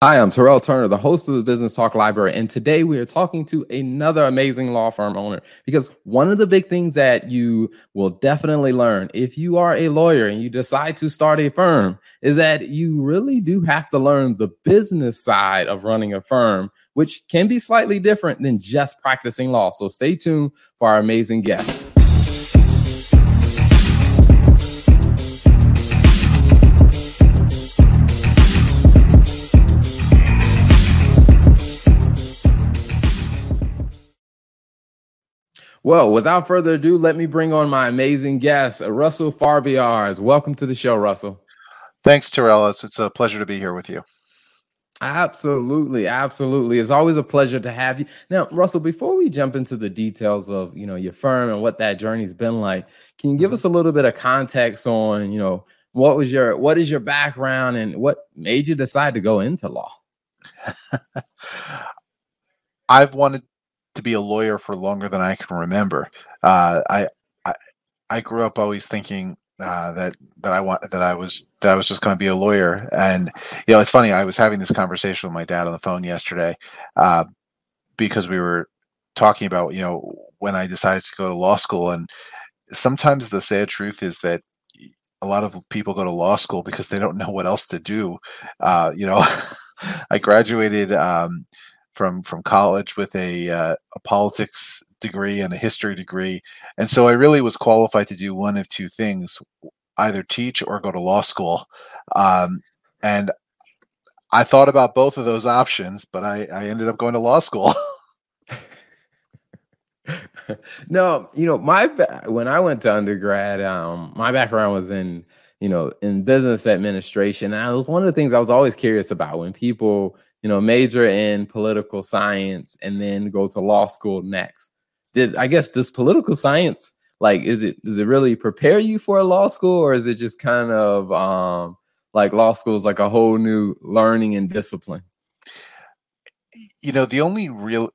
Hi, I'm Terrell Turner, the host of the Business Talk Library, and today we are talking to another amazing law firm owner because one of the big things that you will definitely learn if you are a lawyer and you decide to start a firm is that you really do have to learn the business side of running a firm, which can be slightly different than just practicing law. So stay tuned for our amazing guest. Well, without further ado, let me bring on my amazing guest, Russell Farbiarz. Welcome to the show, Russell. Thanks, Terrell. It's, it's a pleasure to be here with you. Absolutely, absolutely. It's always a pleasure to have you. Now, Russell, before we jump into the details of you know your firm and what that journey's been like, can you give mm-hmm. us a little bit of context on you know what was your what is your background and what made you decide to go into law? I've wanted to be a lawyer for longer than I can remember. Uh, I, I, I grew up always thinking uh, that that I want that I was that I was just going to be a lawyer. And you know, it's funny. I was having this conversation with my dad on the phone yesterday uh, because we were talking about you know when I decided to go to law school. And sometimes the sad truth is that a lot of people go to law school because they don't know what else to do. Uh, you know, I graduated. Um, from from college with a, uh, a politics degree and a history degree, and so I really was qualified to do one of two things: either teach or go to law school. Um, and I thought about both of those options, but I, I ended up going to law school. no, you know, my when I went to undergrad, um, my background was in you know in business administration. And I was one of the things I was always curious about when people you know, major in political science and then go to law school next. Did I guess this political science like is it does it really prepare you for a law school or is it just kind of um like law school is like a whole new learning and discipline? You know, the only real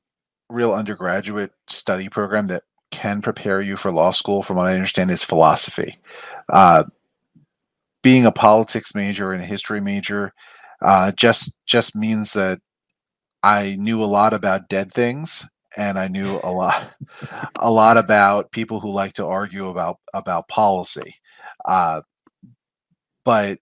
real undergraduate study program that can prepare you for law school, from what I understand, is philosophy. Uh, being a politics major and a history major, uh, just just means that I knew a lot about dead things and I knew a lot a lot about people who like to argue about about policy. Uh, but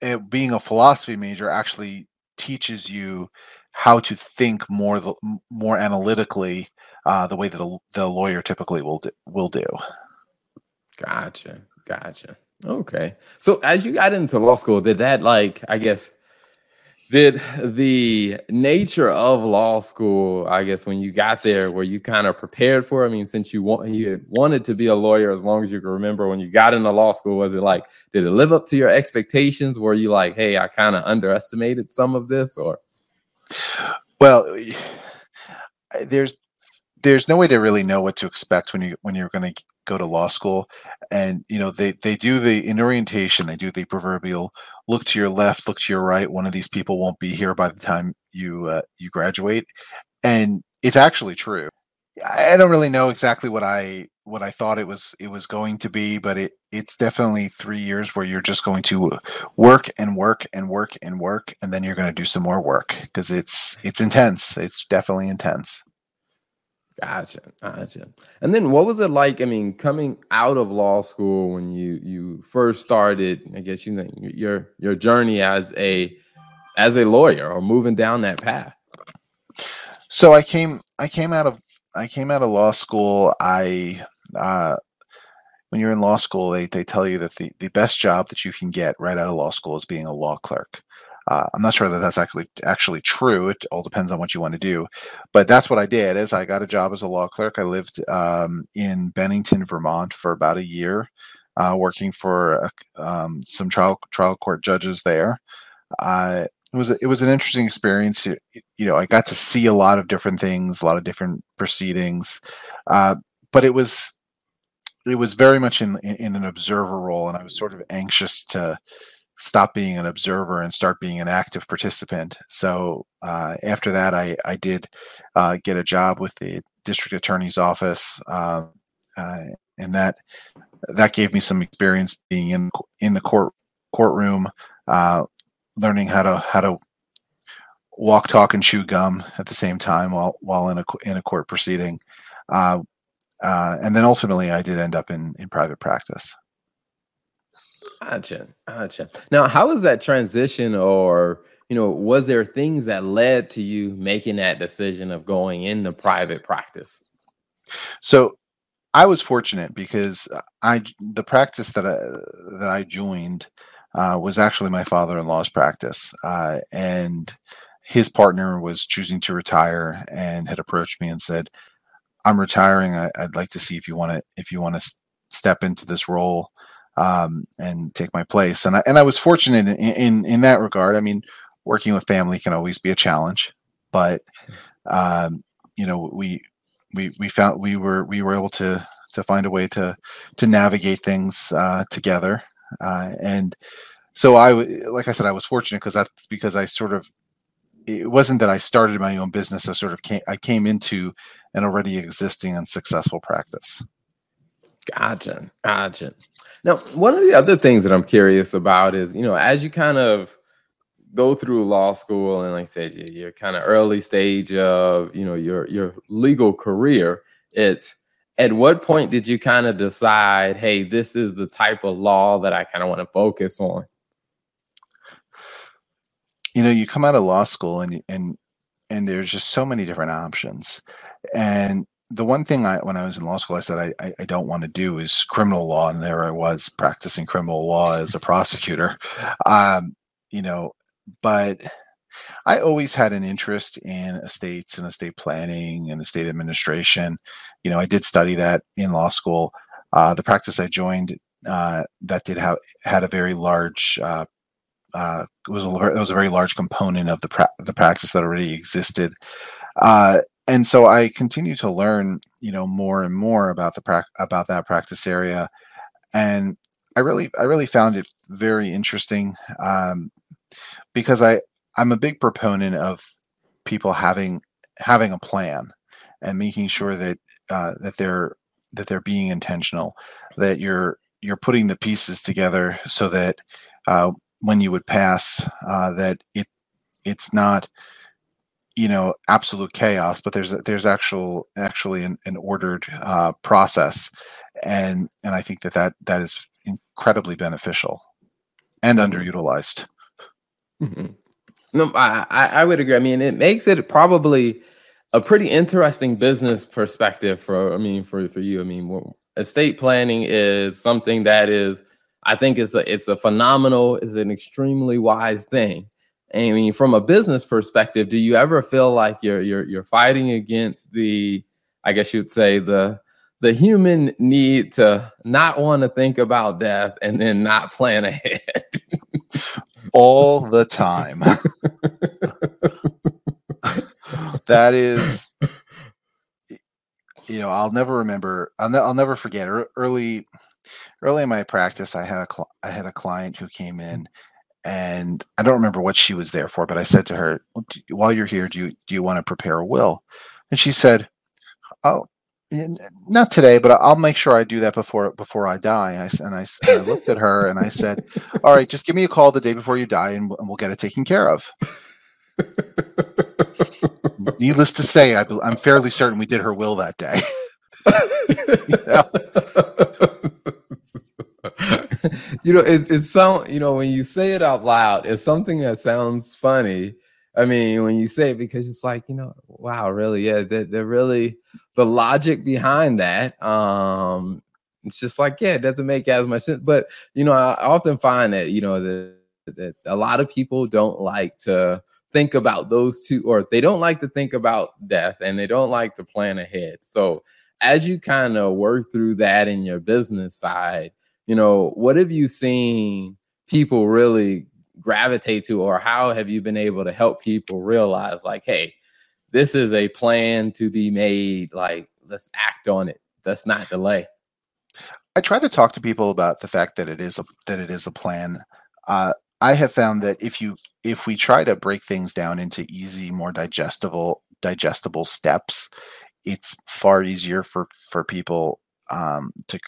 it, being a philosophy major actually teaches you how to think more more analytically uh, the way that a, the lawyer typically will do, will do. Gotcha, gotcha. Okay. So as you got into law school, did that like I guess did the nature of law school, I guess when you got there, were you kind of prepared for? I mean, since you want you wanted to be a lawyer as long as you can remember when you got into law school, was it like did it live up to your expectations? Were you like, hey, I kind of underestimated some of this or well there's there's no way to really know what to expect when you when you're going to go to law school. And you know they they do the in orientation they do the proverbial look to your left look to your right one of these people won't be here by the time you uh, you graduate. And it's actually true. I don't really know exactly what i what i thought it was it was going to be but it it's definitely three years where you're just going to work and work and work and work and then you're going to do some more work because it's it's intense. It's definitely intense Gotcha, gotcha. And then what was it like? I mean, coming out of law school when you you first started, I guess you know your your journey as a as a lawyer or moving down that path. So I came I came out of I came out of law school. I uh when you're in law school, they, they tell you that the, the best job that you can get right out of law school is being a law clerk. Uh, I'm not sure that that's actually actually true. It all depends on what you want to do, but that's what I did. Is I got a job as a law clerk. I lived um, in Bennington, Vermont, for about a year, uh, working for um, some trial trial court judges there. it was it was an interesting experience. You, you, know, I got to see a lot of different things, a lot of different proceedings, uh, but it was it was very much in, in an observer role, and I was sort of anxious to stop being an observer and start being an active participant. So uh, after that, I, I did uh, get a job with the district attorney's office, um, uh, and that that gave me some experience being in in the court courtroom, uh, learning how to how to walk, talk, and chew gum at the same time while while in a in a court proceeding. Uh, uh, and then ultimately, I did end up in in private practice. Gotcha, gotcha. Now, how was that transition, or you know, was there things that led to you making that decision of going into private practice? So, I was fortunate because I the practice that I that I joined uh, was actually my father-in-law's practice, uh, and his partner was choosing to retire and had approached me and said, "I'm retiring. I, would like to see if you want to if you want to step into this role um, and take my place." And I and I was fortunate in, in in that regard. I mean, working with family can always be a challenge, but um, you know we we we found we were we were able to to find a way to to navigate things uh, together uh, and so I, like I said, I was fortunate because that's because I sort of, it wasn't that I started my own business. I sort of came, I came into an already existing and successful practice. Gotcha. Gotcha. Now, one of the other things that I'm curious about is, you know, as you kind of go through law school and like I said, you're, you're kind of early stage of, you know, your, your legal career, it's, at what point did you kind of decide, hey, this is the type of law that I kind of want to focus on? You know, you come out of law school and and and there's just so many different options. And the one thing I when I was in law school, I said I, I, don't want to do is criminal law, and there I was practicing criminal law as a prosecutor. Um, you know, but I always had an interest in estates and estate planning and estate administration. You know, I did study that in law school. Uh, the practice I joined uh, that did have had a very large uh, uh was a was a very large component of the pra- the practice that already existed. Uh, and so I continue to learn, you know, more and more about the pra- about that practice area, and I really I really found it very interesting um, because I I'm a big proponent of people having having a plan and making sure that uh, that they're that they're being intentional, that you're you're putting the pieces together so that uh, when you would pass, uh, that it it's not you know absolute chaos, but there's there's actual actually an, an ordered uh, process, and and I think that that that is incredibly beneficial and mm-hmm. underutilized. Mm-hmm. No, I, I would agree. I mean, it makes it probably a pretty interesting business perspective for I mean for for you. I mean, estate planning is something that is I think it's a it's a phenomenal, is an extremely wise thing. I mean, from a business perspective, do you ever feel like you're you're you're fighting against the I guess you'd say the the human need to not want to think about death and then not plan ahead? all the time. that is, you know, I'll never remember. I'll, ne- I'll never forget. Early, early in my practice, I had a cl- I had a client who came in, and I don't remember what she was there for, but I said to her, "While you're here, do you do you want to prepare a will?" And she said, "Oh, not today, but I'll make sure I do that before before I die. I, and I, I looked at her and I said, "All right, just give me a call the day before you die, and, and we'll get it taken care of." Needless to say, I, am fairly certain we did her will that day. you know, it, it's so you know when you say it out loud, it's something that sounds funny. I mean, when you say it, because it's like you know, wow, really, yeah, they're, they're really the logic behind that. Um, it's just like, yeah, it doesn't make as much sense. But you know, I often find that you know that a lot of people don't like to think about those two, or they don't like to think about death, and they don't like to plan ahead. So as you kind of work through that in your business side, you know, what have you seen people really gravitate to, or how have you been able to help people realize, like, hey, this is a plan to be made. Like, let's act on it. Let's not delay. I try to talk to people about the fact that it is a that it is a plan. Uh, I have found that if you if we try to break things down into easy, more digestible digestible steps, it's far easier for for people um, to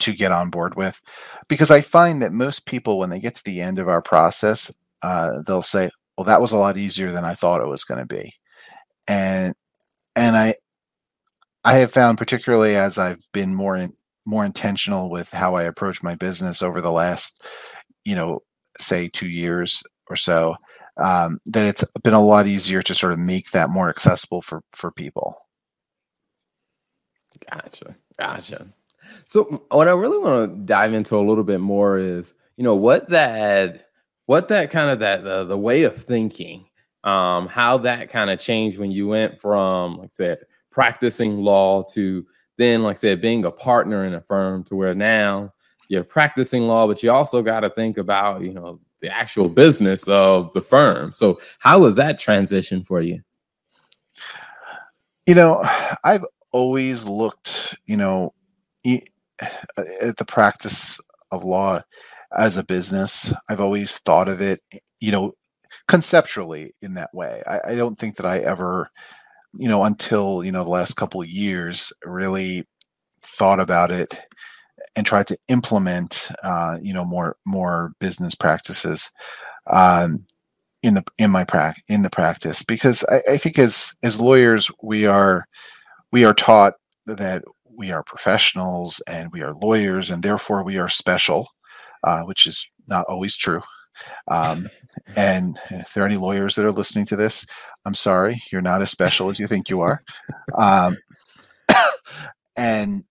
to get on board with because I find that most people when they get to the end of our process uh, they'll say, "Well, that was a lot easier than I thought it was going to be," and and I I have found particularly as I've been more in, more intentional with how I approach my business over the last, you know, say two years or so, um, that it's been a lot easier to sort of make that more accessible for for people. Gotcha, gotcha. So what I really want to dive into a little bit more is, you know, what that what that kind of that the, the way of thinking, um, how that kind of changed when you went from, like I said, practicing law to then, like I said, being a partner in a firm to where now you're practicing law, but you also got to think about, you know, the actual business of the firm. So how was that transition for you? You know, I've always looked, you know, at the practice of law as a business. I've always thought of it, you know, conceptually in that way. I, I don't think that I ever, you know, until you know the last couple of years, really thought about it and tried to implement, uh, you know, more more business practices. Um, in the in my prac in the practice because I, I think as as lawyers we are we are taught that we are professionals and we are lawyers and therefore we are special uh, which is not always true. Um, and if there are any lawyers that are listening to this, I'm sorry, you're not as special as you think you are. Um, and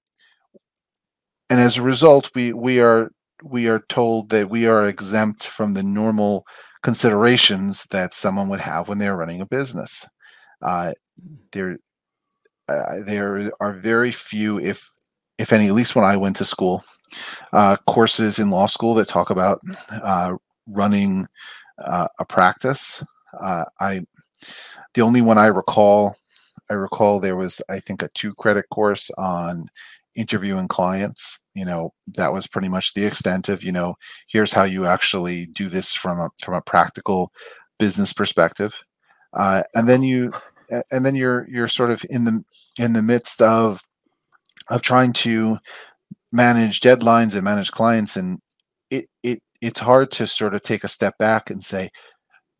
and as a result, we we are we are told that we are exempt from the normal considerations that someone would have when they're running a business. Uh, there, uh, there are very few, if if any, at least when I went to school, uh, courses in law school that talk about uh, running uh, a practice. Uh, I the only one I recall, I recall there was I think a two credit course on interviewing clients. You know that was pretty much the extent of you know here's how you actually do this from a from a practical business perspective, uh, and then you and then you're you're sort of in the in the midst of of trying to manage deadlines and manage clients and it it it's hard to sort of take a step back and say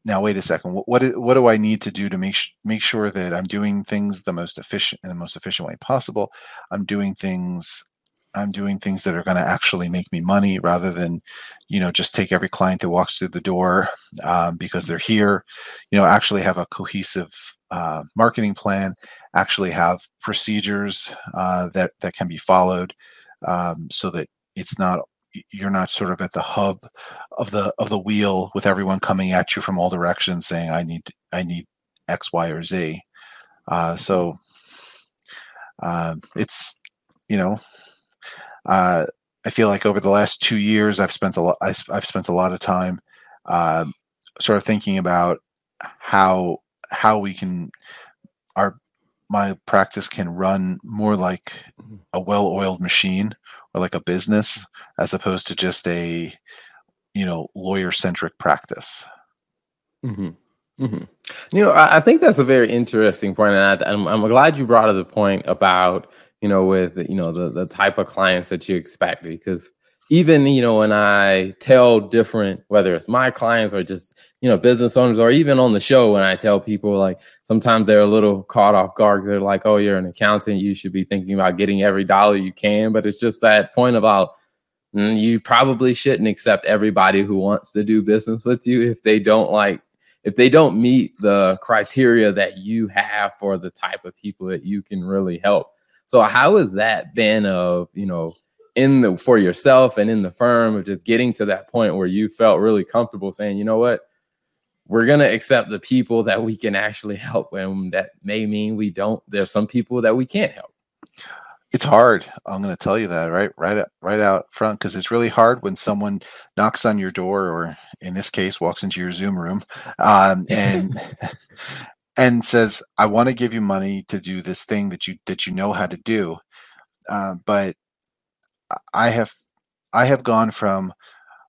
now wait a second what what, what do i need to do to make sh- make sure that i'm doing things the most efficient in the most efficient way possible? I'm doing things i'm doing things that are going to actually make me money rather than you know just take every client that walks through the door um, because they're here. You know actually have a cohesive uh, marketing plan actually have procedures uh, that that can be followed um, so that it's not you're not sort of at the hub of the of the wheel with everyone coming at you from all directions saying i need i need x y or z. Uh, so uh, it's you know uh, i feel like over the last two years i've spent a lot i've, I've spent a lot of time um, sort of thinking about how how we can our my practice can run more like mm-hmm. a well-oiled machine or like a business as opposed to just a you know lawyer-centric practice mm-hmm. Mm-hmm. you know I, I, think that's a very interesting point and I, am I'm, I'm glad you brought up the point about you know with you know the, the type of clients that you expect because even you know when i tell different whether it's my clients or just you know business owners or even on the show when i tell people like sometimes they're a little caught off guard they're like oh you're an accountant. You should be thinking about getting every dollar you can. But it's just that point about mm, you probably shouldn't accept everybody who wants to do business with you if they don't like if they don't meet the criteria that you have for the type of people that you can really help so how has that been of you know in the for yourself and in the firm of just getting to that point where you felt really comfortable saying, you know what, we're gonna accept the people that we can actually help, and that may mean we don't. There's some people that we can't help. It's hard. I'm going to tell you that right, right, right out front, because it's really hard when someone knocks on your door, or in this case, walks into your Zoom room, um, and and says, "I want to give you money to do this thing that you that you know how to do, uh, but I have I have gone from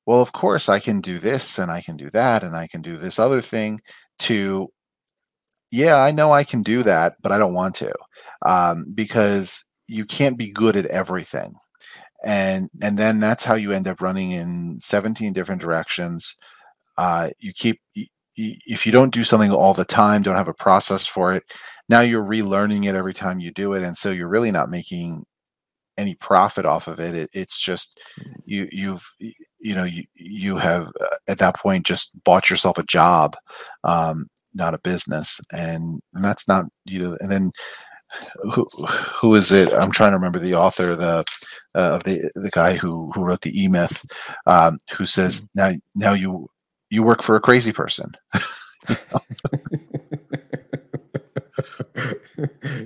well, of course I can do this and I can do that and I can do this other thing to yeah, I know I can do that, but I don't want to um, because you can't be good at everything, and and then that's how you end up running in 17 different directions, uh, you keep if you don't do something all the time, don't have a process for it, now you're relearning it every time you do it, and so you're really not making any profit off of it. it it's just mm. you you've you know you you have uh, at that point just bought yourself a job, um, not a business, and, and that's not you know. And then who who is it? I'm trying to remember the author the uh, of the the guy who who wrote the E Myth, um, who says mm. now now you you work for a crazy person.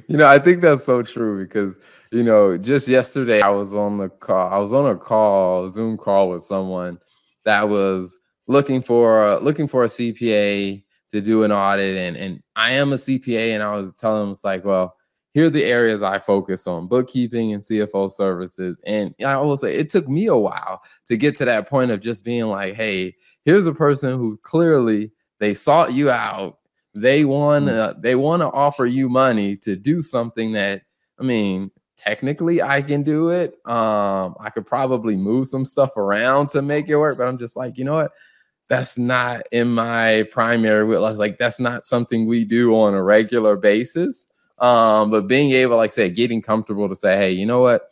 you know, I think that's so true because you know, just yesterday I was on the call. I was on a call, Zoom call with someone that was looking for looking for a CPA to do an audit, and and I am a CPA, and I was telling them it's like, well, here are the areas I focus on: bookkeeping and CFO services. And I will say it took me a while to get to that point of just being like, hey, here's a person who clearly they sought you out they want to mm. they want to offer you money to do something that I mean, technically I can do it. Um, I could probably move some stuff around to make it work, but I'm just like, you know what? That's not in my primary wheelhouse. Like that's not something we do on a regular basis. Um, but being able, like I said, getting comfortable to say, hey, you know what?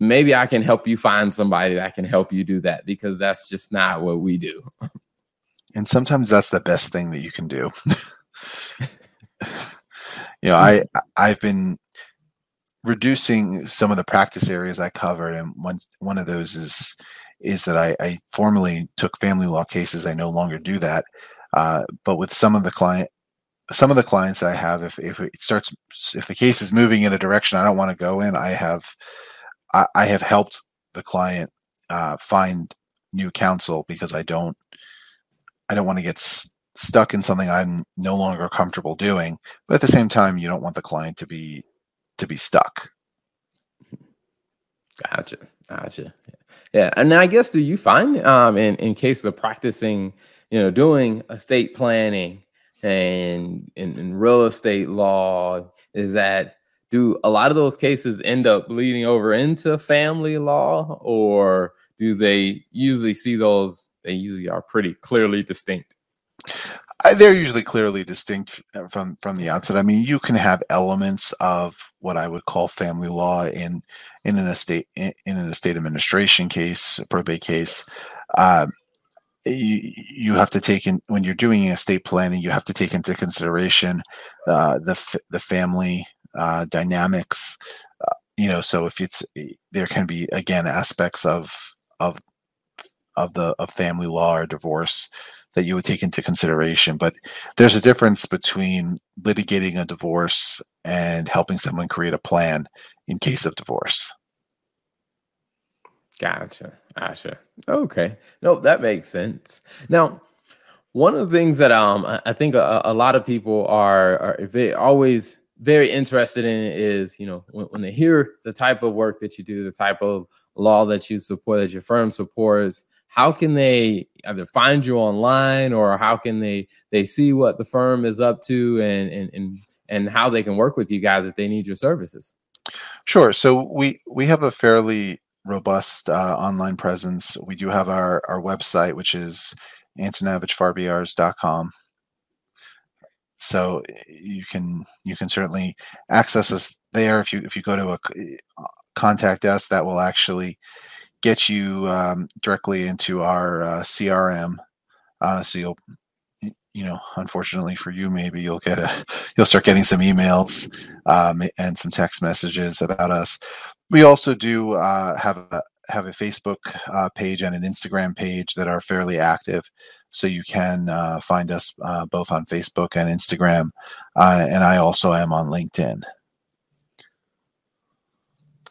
Maybe I can help you find somebody that can help you do that because that's just not what we do. and sometimes that's the best thing that you can do. You know i i've been reducing some of the practice areas i covered and one one of those is is that i i formerly took family law cases. I no longer do that. Uh, but with some of the client some of the clients that i have if if it starts if the case is moving in a direction i don't want to go in i have i, I have helped the client uh, find new counsel because i don't I don't want to get s- stuck in something I'm no longer comfortable doing. But at the same time, you don't want the client to be to be stuck. Gotcha, gotcha. Yeah, and I guess do you find um, in in case of practicing, you know, doing estate planning and in, in real estate law, is that do a lot of those cases end up bleeding over into family law, or do they usually see those they usually are pretty clearly distinct. they're usually clearly distinct uh, from from the outset. I mean, you can have elements of what I would call family law in in an estate in, in an estate administration case, probate case. Uh, you, you have to take in when you're doing estate planning. You have to take into consideration uh, the the family uh, dynamics. Uh, you know, so if it's there can be again aspects of of of the of family law or divorce that you would take into consideration. But there's a difference between litigating a divorce and helping someone create a plan in case of divorce. Gotcha. Gotcha. Okay. No, that makes sense. Now, one of the things that um I think a, a lot of people are are they always very interested in is you know when, when they hear the type of work that you do, the type of law that you support, that your firm supports, how can they either find you online or how can they they see what the firm is up to and and and, and how they can work with you guys if they need your services? Sure. So we we have a fairly robust uh, online presence. We do have our our website which is antonavichfarbiars.com so you can you can certainly access us there if you if you go to a contact us that will actually get you um, directly into our uh, CRM. Uh, so you'll, you know, unfortunately for you, maybe you'll get a, you'll start getting some emails um, and some text messages about us. We also do uh, have a have a Facebook uh, page and an Instagram page that are fairly active. So you can uh, find us uh, both on Facebook and Instagram, and I also am on LinkedIn.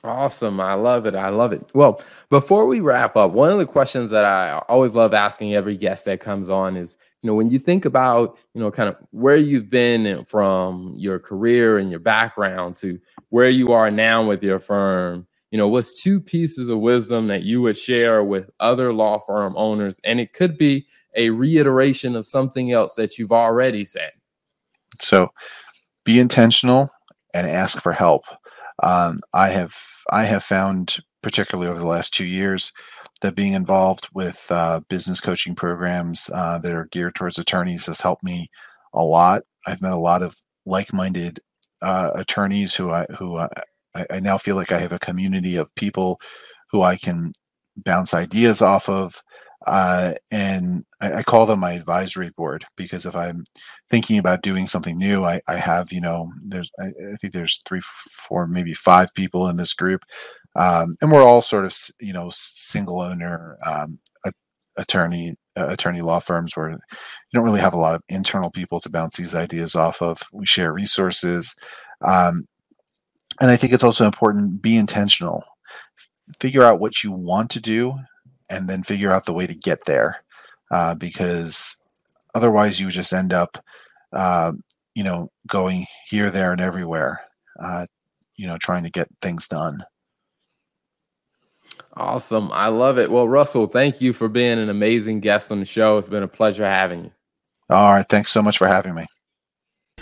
Awesome. I love it. I love it. Well, before we wrap up, one of the questions that I always love asking every guest that comes on is, you know, when you think about, you know, kind of where you've been from your career and your background to where you are now with your firm, you know, what's two pieces of wisdom that you would share with other law firm owners? And it could be a reiteration of something else that you've already said. So be intentional and ask for help. Um, I have I have found, particularly over the last two years, that being involved with uh, business coaching programs uh, that are geared towards attorneys has helped me a lot. I've met a lot of like-minded uh, attorneys who I who I, I now feel like I have a community of people who I can bounce ideas off of. Uh, and I, I, call them my advisory board because if I'm thinking about doing something new, I, I have, you know, there's, I, I, think there's three, four, maybe five people in this group. Um, and we're all sort of, you know, single owner, um, attorney, uh, attorney law firms where you don't really have a lot of internal people to bounce these ideas off of. We share resources. Um, and I think it's also important, be intentional figure out what you want to do and then figure out the way to get there uh, because otherwise you just end up uh, you know going here there and everywhere uh, you know trying to get things done. Awesome. I love it. Well russell thank you for being an amazing guest on the show. It's been a pleasure having you. All right. Thanks so much for having me